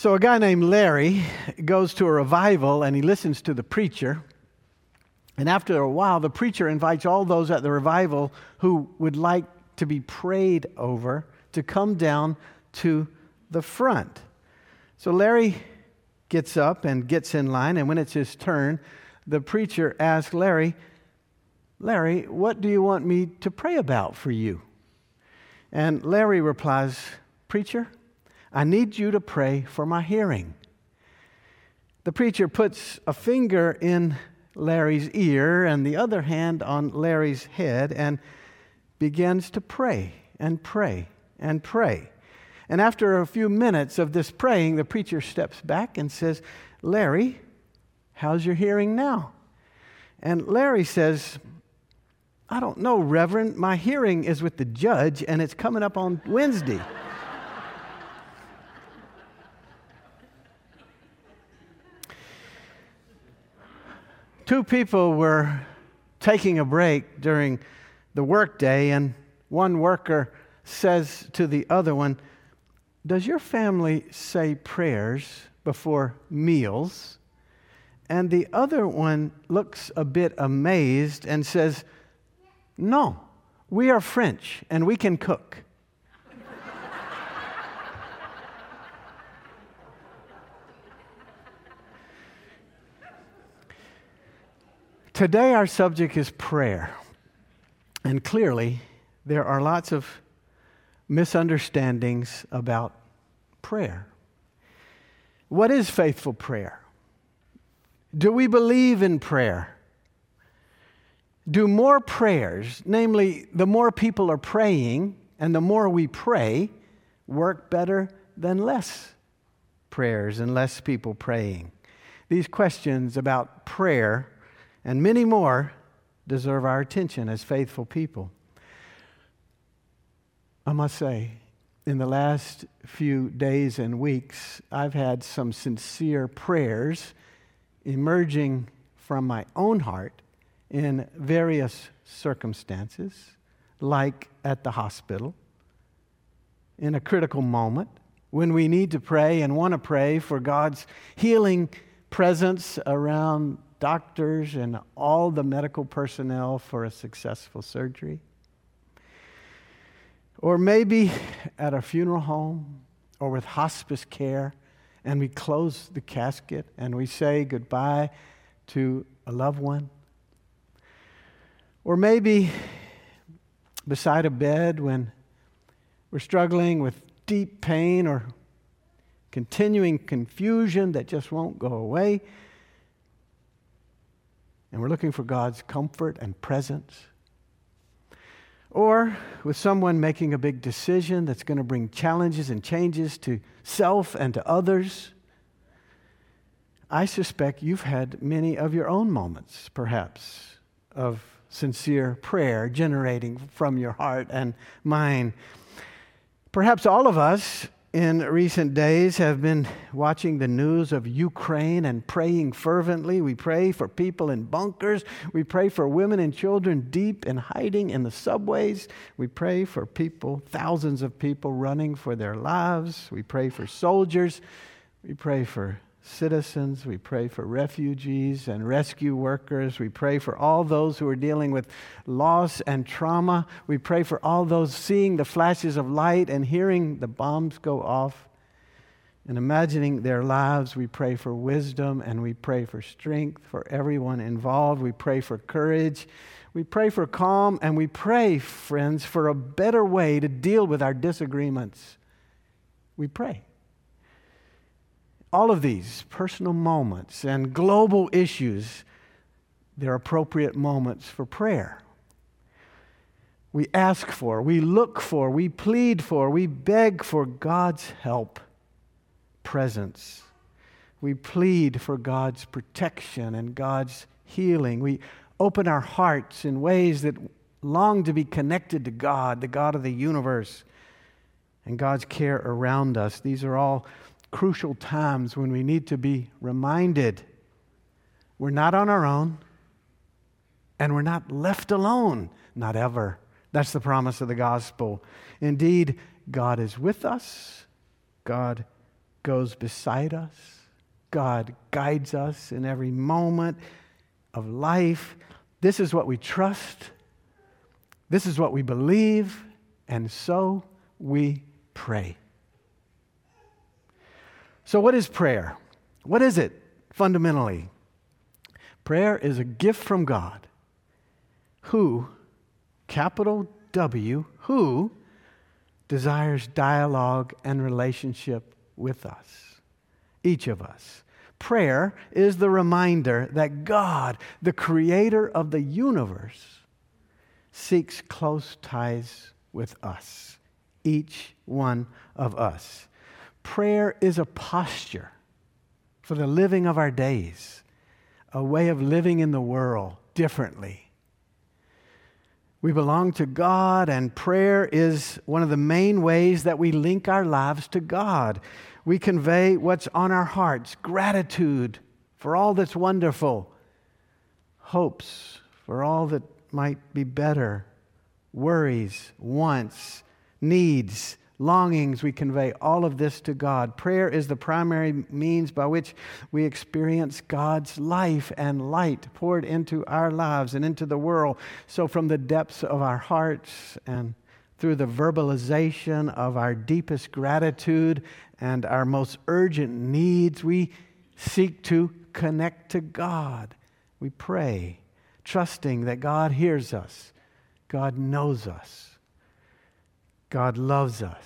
So, a guy named Larry goes to a revival and he listens to the preacher. And after a while, the preacher invites all those at the revival who would like to be prayed over to come down to the front. So, Larry gets up and gets in line, and when it's his turn, the preacher asks Larry, Larry, what do you want me to pray about for you? And Larry replies, Preacher, I need you to pray for my hearing. The preacher puts a finger in Larry's ear and the other hand on Larry's head and begins to pray and pray and pray. And after a few minutes of this praying, the preacher steps back and says, Larry, how's your hearing now? And Larry says, I don't know, Reverend. My hearing is with the judge and it's coming up on Wednesday. Two people were taking a break during the workday, and one worker says to the other one, Does your family say prayers before meals? And the other one looks a bit amazed and says, No, we are French and we can cook. Today, our subject is prayer. And clearly, there are lots of misunderstandings about prayer. What is faithful prayer? Do we believe in prayer? Do more prayers, namely, the more people are praying and the more we pray, work better than less prayers and less people praying? These questions about prayer and many more deserve our attention as faithful people. I must say, in the last few days and weeks, I've had some sincere prayers emerging from my own heart in various circumstances, like at the hospital, in a critical moment, when we need to pray and want to pray for God's healing presence around doctors and all the medical personnel for a successful surgery. Or maybe at a funeral home or with hospice care, and we close the casket and we say goodbye to a loved one. Or maybe beside a bed when we're struggling with deep pain or continuing confusion that just won't go away and we're looking for God's comfort and presence. Or with someone making a big decision that's going to bring challenges and changes to self and to others. I suspect you've had many of your own moments, perhaps, of sincere prayer generating from your heart and mind. Perhaps all of us in recent days have been watching the news of Ukraine and praying fervently. We pray for people in bunkers. We pray for women and children deep in hiding in the subways. We pray for people, thousands of people running for their lives. We pray for soldiers. We pray for citizens. We pray for refugees and rescue workers. We pray for all those who are dealing with loss and trauma. We pray for all those seeing the flashes of light and hearing the bombs go off and imagining their lives. We pray for wisdom and we pray for strength for everyone involved. We pray for courage. We pray for calm and we pray, friends, for a better way to deal with our disagreements. We pray all of these personal moments and global issues, they're appropriate moments for prayer. We ask for, we look for, we plead for, we beg for God's help, presence. We plead for God's protection and God's healing. We open our hearts in ways that long to be connected to God, the God of the universe, and God's care around us. These are all crucial times when we need to be reminded we're not on our own and we're not left alone, not ever. That's the promise of the gospel. Indeed, God is with us, God goes beside us. God guides us in every moment of life. This is what we trust. This is what we believe. And so we pray. So, what is prayer? What is it fundamentally? Prayer is a gift from God who, capital W, who desires dialogue and relationship with us, each of us. Prayer is the reminder that God, the creator of the universe, seeks close ties with us, each one of us. Prayer is a posture for the living of our days, a way of living in the world differently. We belong to God, and prayer is one of the main ways that we link our lives to God. We convey what's on our hearts gratitude for all that's wonderful, hopes for all that might be better, worries, wants, needs, longings, we convey all of this to God. Prayer is the primary means by which we experience God's life and light poured into our lives and into the world. So, from the depths of our hearts and through the verbalization of our deepest gratitude and our most urgent needs, we seek to connect to God. We pray, trusting that God hears us, God knows us. God loves us.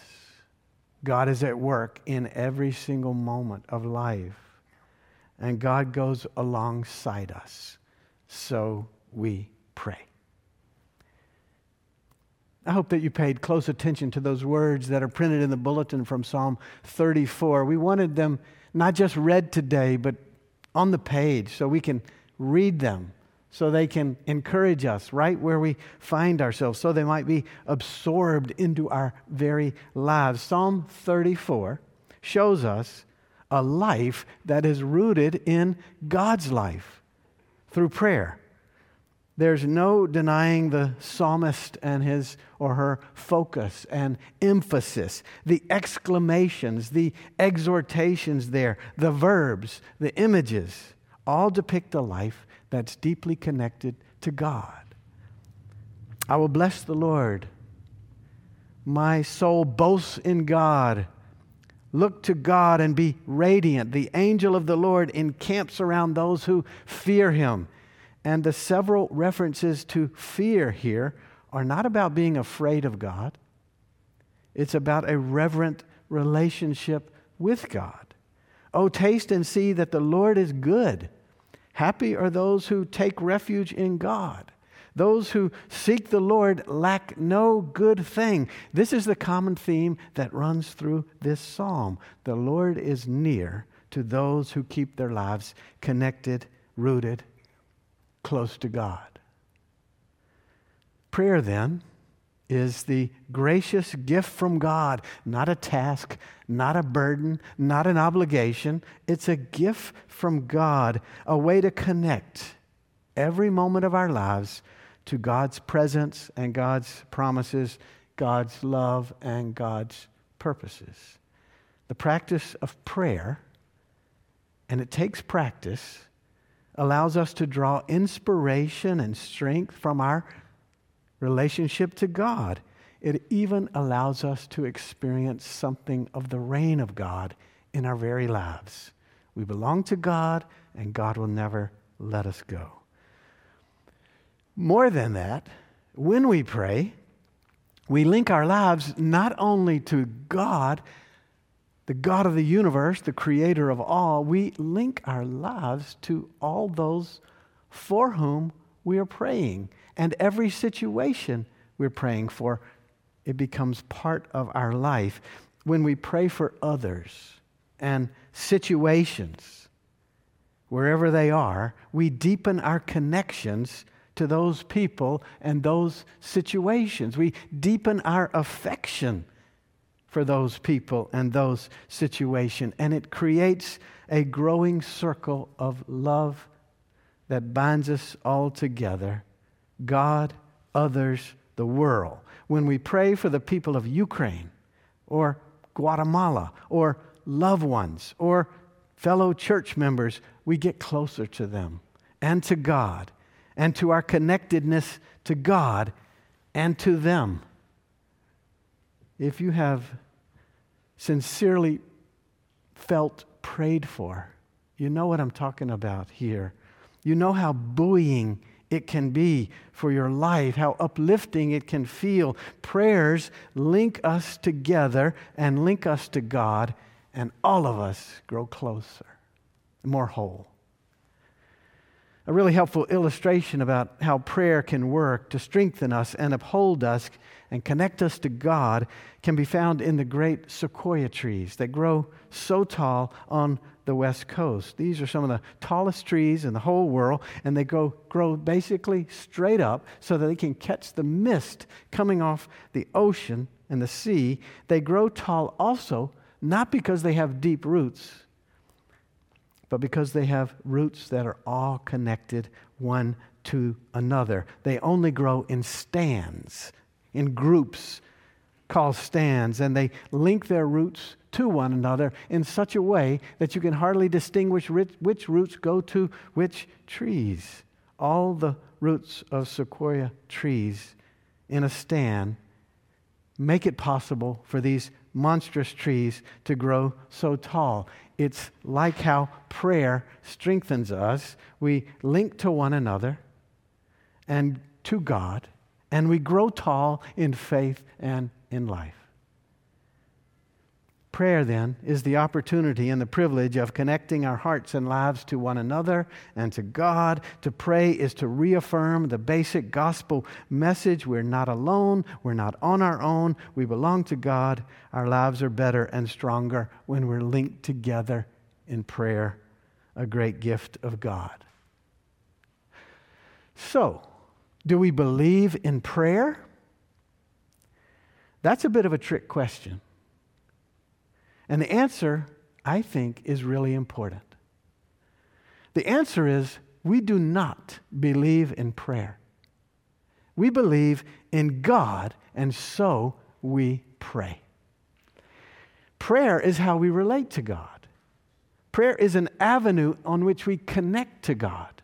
God is at work in every single moment of life. And God goes alongside us. So we pray. I hope that you paid close attention to those words that are printed in the bulletin from Psalm 34. We wanted them not just read today, but on the page so we can read them so they can encourage us right where we find ourselves, so they might be absorbed into our very lives. Psalm 34 shows us a life that is rooted in God's life through prayer. There's no denying the psalmist and his or her focus and emphasis, the exclamations, the exhortations there, the verbs, the images, all depict a life that's deeply connected to God. I will bless the Lord. My soul boasts in God. Look to God and be radiant. The angel of the Lord encamps around those who fear him. And the several references to fear here are not about being afraid of God, it's about a reverent relationship with God. Oh, taste and see that the Lord is good. Happy are those who take refuge in God. Those who seek the Lord lack no good thing. This is the common theme that runs through this psalm. The Lord is near to those who keep their lives connected, rooted, close to God. Prayer, then, is the gracious gift from God, not a task, not a burden, not an obligation. It's a gift from God, a way to connect every moment of our lives to God's presence and God's promises, God's love and God's purposes. The practice of prayer, and it takes practice, allows us to draw inspiration and strength from our relationship to God. It even allows us to experience something of the reign of God in our very lives. We belong to God, and God will never let us go. More than that, when we pray, we link our lives not only to God, the God of the universe, the creator of all, we link our lives to all those for whom we are praying and every situation we're praying for, it becomes part of our life. When we pray for others and situations, wherever they are, we deepen our connections to those people and those situations. We deepen our affection for those people and those situations, and it creates a growing circle of love that binds us all together God, others, the world. When we pray for the people of Ukraine or Guatemala or loved ones or fellow church members, we get closer to them and to God and to our connectedness to God and to them. If you have sincerely felt prayed for, you know what I'm talking about here. You know how buoying it can be for your life, how uplifting it can feel. Prayers link us together and link us to God, and all of us grow closer, more whole. A really helpful illustration about how prayer can work to strengthen us and uphold us and connect us to God can be found in the great sequoia trees that grow so tall on the west coast. These are some of the tallest trees in the whole world, and they go, grow basically straight up so that they can catch the mist coming off the ocean and the sea. They grow tall also, not because they have deep roots, but because they have roots that are all connected one to another. They only grow in stands, in groups called stands, and they link their roots to one another in such a way that you can hardly distinguish which roots go to which trees. All the roots of sequoia trees in a stand make it possible for these monstrous trees to grow so tall. It's like how prayer strengthens us. We link to one another and to God, and we grow tall in faith and in life. Prayer, then, is the opportunity and the privilege of connecting our hearts and lives to one another and to God. To pray is to reaffirm the basic gospel message we're not alone, we're not on our own, we belong to God. Our lives are better and stronger when we're linked together in prayer, a great gift of God. So, do we believe in prayer? That's a bit of a trick question. And the answer, I think, is really important. The answer is we do not believe in prayer. We believe in God, and so we pray. Prayer is how we relate to God. Prayer is an avenue on which we connect to God,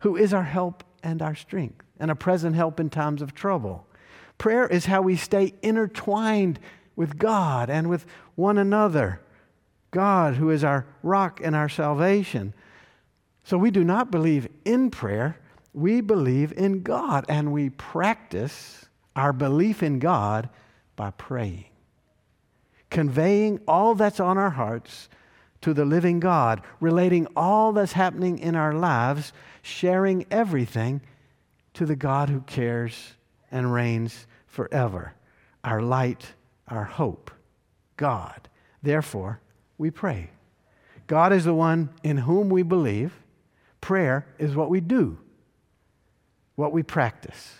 who is our help and our strength, and a present help in times of trouble. Prayer is how we stay intertwined with God and with one another. God, who is our rock and our salvation. So we do not believe in prayer, we believe in God, and we practice our belief in God by praying, conveying all that's on our hearts to the living God, relating all that's happening in our lives, sharing everything to the God who cares and reigns forever, our light our hope, God. Therefore, we pray. God is the one in whom we believe. Prayer is what we do, what we practice,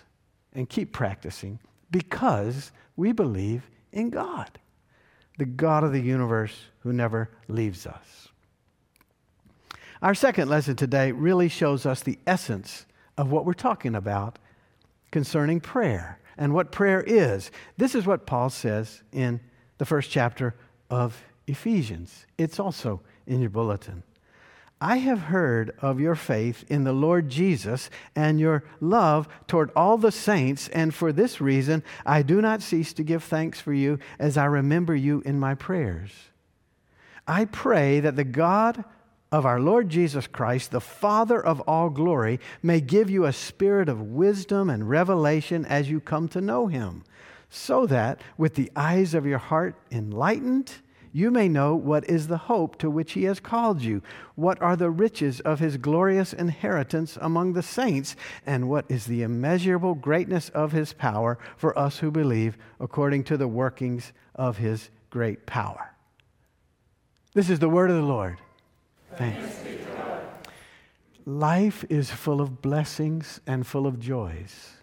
and keep practicing because we believe in God, the God of the universe who never leaves us. Our second lesson today really shows us the essence of what we're talking about concerning prayer and what prayer is. This is what Paul says in the first chapter of Ephesians. It's also in your bulletin. I have heard of your faith in the Lord Jesus and your love toward all the saints, and for this reason I do not cease to give thanks for you as I remember you in my prayers. I pray that the God of our Lord Jesus Christ, the Father of all glory, may give you a spirit of wisdom and revelation as you come to know him, so that with the eyes of your heart enlightened, you may know what is the hope to which he has called you, what are the riches of his glorious inheritance among the saints, and what is the immeasurable greatness of his power for us who believe, according to the workings of his great power. This is the word of the Lord. Thanks. Life is full of blessings and full of joys,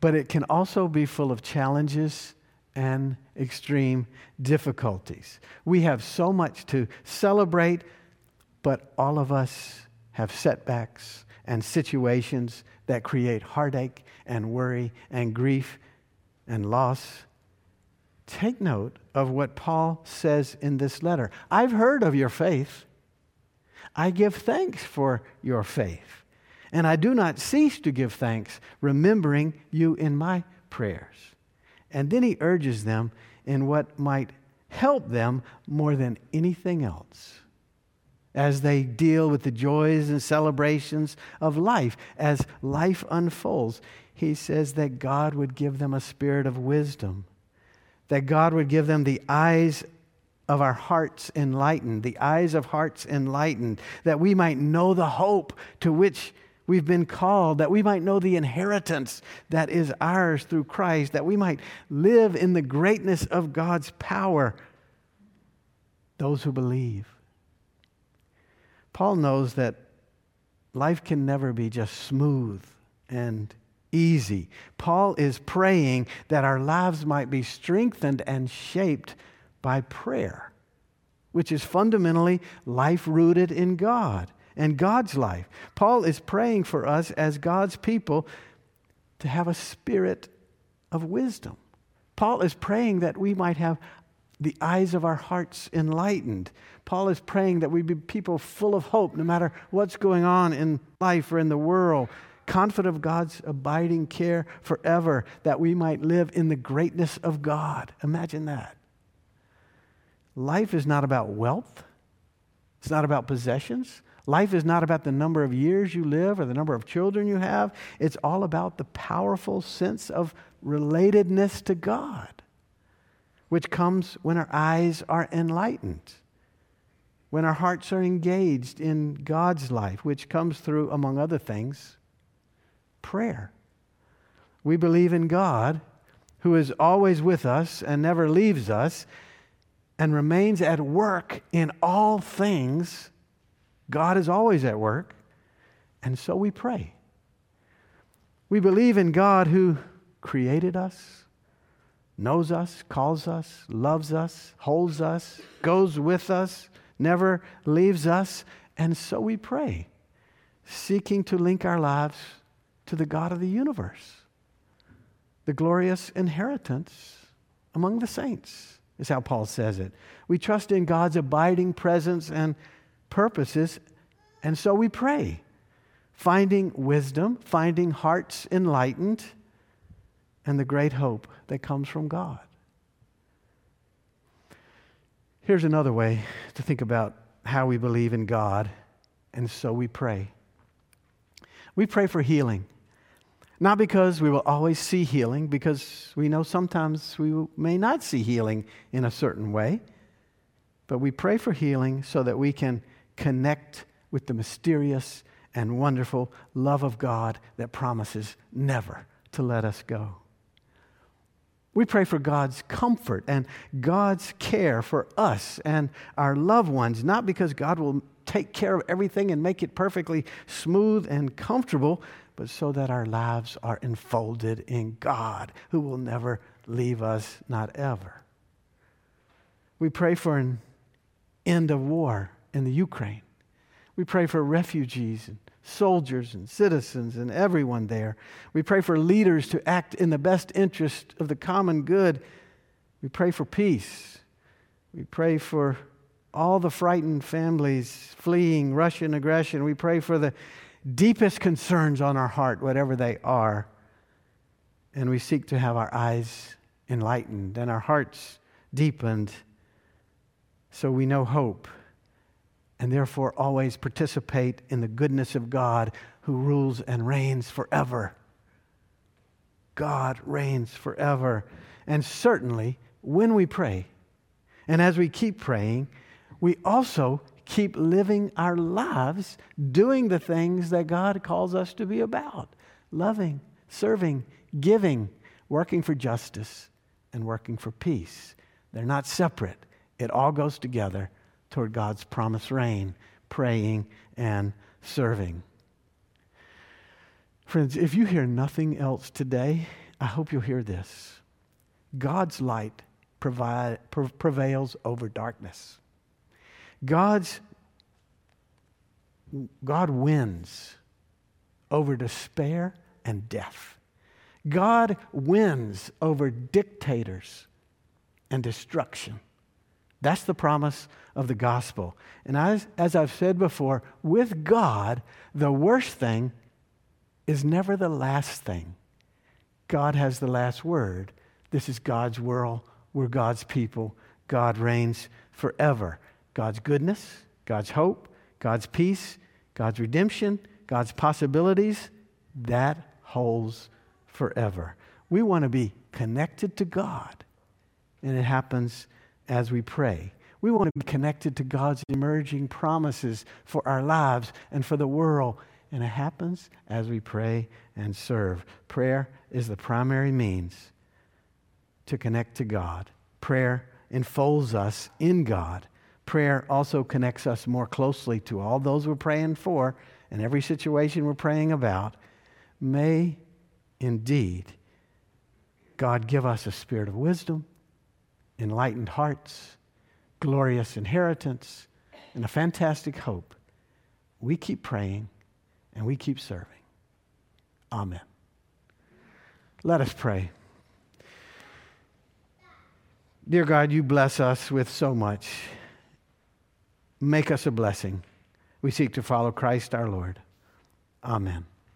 but it can also be full of challenges and extreme difficulties. We have so much to celebrate, but all of us have setbacks and situations that create heartache and worry and grief and loss. take note of what Paul says in this letter. I've heard of your faith. I give thanks for your faith. And I do not cease to give thanks, remembering you in my prayers. And then he urges them in what might help them more than anything else as they deal with the joys and celebrations of life, as life unfolds. He says that God would give them a spirit of wisdom, that God would give them the eyes of our hearts enlightened, the eyes of hearts enlightened, that we might know the hope to which we've been called, that we might know the inheritance that is ours through Christ, that we might live in the greatness of God's power. Those who believe. Paul knows that life can never be just smooth and easy. Paul is praying that our lives might be strengthened and shaped by prayer, which is fundamentally life rooted in God and God's life. Paul is praying for us as God's people to have a spirit of wisdom. Paul is praying that we might have the eyes of our hearts enlightened. Paul is praying that we be people full of hope no matter what's going on in life or in the world, confident of God's abiding care forever, that we might live in the greatness of God. Imagine that. Life is not about wealth, it's not about possessions. Life is not about the number of years you live or the number of children you have. It's all about the powerful sense of relatedness to God, which comes when our eyes are enlightened, when our hearts are engaged in God's life, which comes through, among other things, prayer. We believe in God who is always with us and never leaves us and remains at work in all things God is always at work, and so we pray. We believe in God who created us, knows us, calls us, loves us, holds us, goes with us, never leaves us, and so we pray, seeking to link our lives to the God of the universe, the glorious inheritance among the saints, is how Paul says it. We trust in God's abiding presence and purposes. And so we pray, finding wisdom, finding hearts enlightened, and the great hope that comes from God. Here's another way to think about how we believe in God, and so we pray. We pray for healing. Not because we will always see healing, because we know sometimes we may not see healing in a certain way, but we pray for healing so that we can connect with the mysterious and wonderful love of God that promises never to let us go. We pray for God's comfort and God's care for us and our loved ones, not because God will take care of everything and make it perfectly smooth and comfortable, but so that our lives are enfolded in God, who will never leave us, not ever. We pray for an end of war in the Ukraine. We pray for refugees and soldiers and citizens and everyone there. We pray for leaders to act in the best interest of the common good. We pray for peace. We pray for all the frightened families fleeing Russian aggression. We pray for the deepest concerns on our heart, whatever they are. And we seek to have our eyes enlightened and our hearts deepened so we know hope and therefore always participate in the goodness of God who rules and reigns forever. God reigns forever. And certainly, when we pray, and as we keep praying, we also keep living our lives doing the things that God calls us to be about loving, serving, giving, working for justice, and working for peace. They're not separate, it all goes together toward God's promised reign, praying and serving. Friends, if you hear nothing else today, I hope you'll hear this. God's light provide, prevails over darkness. God's God wins over despair and death. God wins over dictators and destruction. That's the promise of the gospel. And as, as I've said before, with God, the worst thing is never the last thing. God has the last word. This is God's world. We're God's people. God reigns forever. God's goodness, God's hope, God's peace, God's redemption, God's possibilities, that holds forever. We want to be connected to God, and it happens as we pray. We want to be connected to God's emerging promises for our lives and for the world, and it happens as we pray and serve. Prayer is the primary means to connect to God. Prayer enfolds us in God. Prayer also connects us more closely to all those we're praying for and every situation we're praying about. May indeed God give us a spirit of wisdom, enlightened hearts, glorious inheritance, and a fantastic hope. We keep praying and we keep serving. Amen. Let us pray. Dear God, you bless us with so much. Make us a blessing. We seek to follow Christ our Lord. Amen.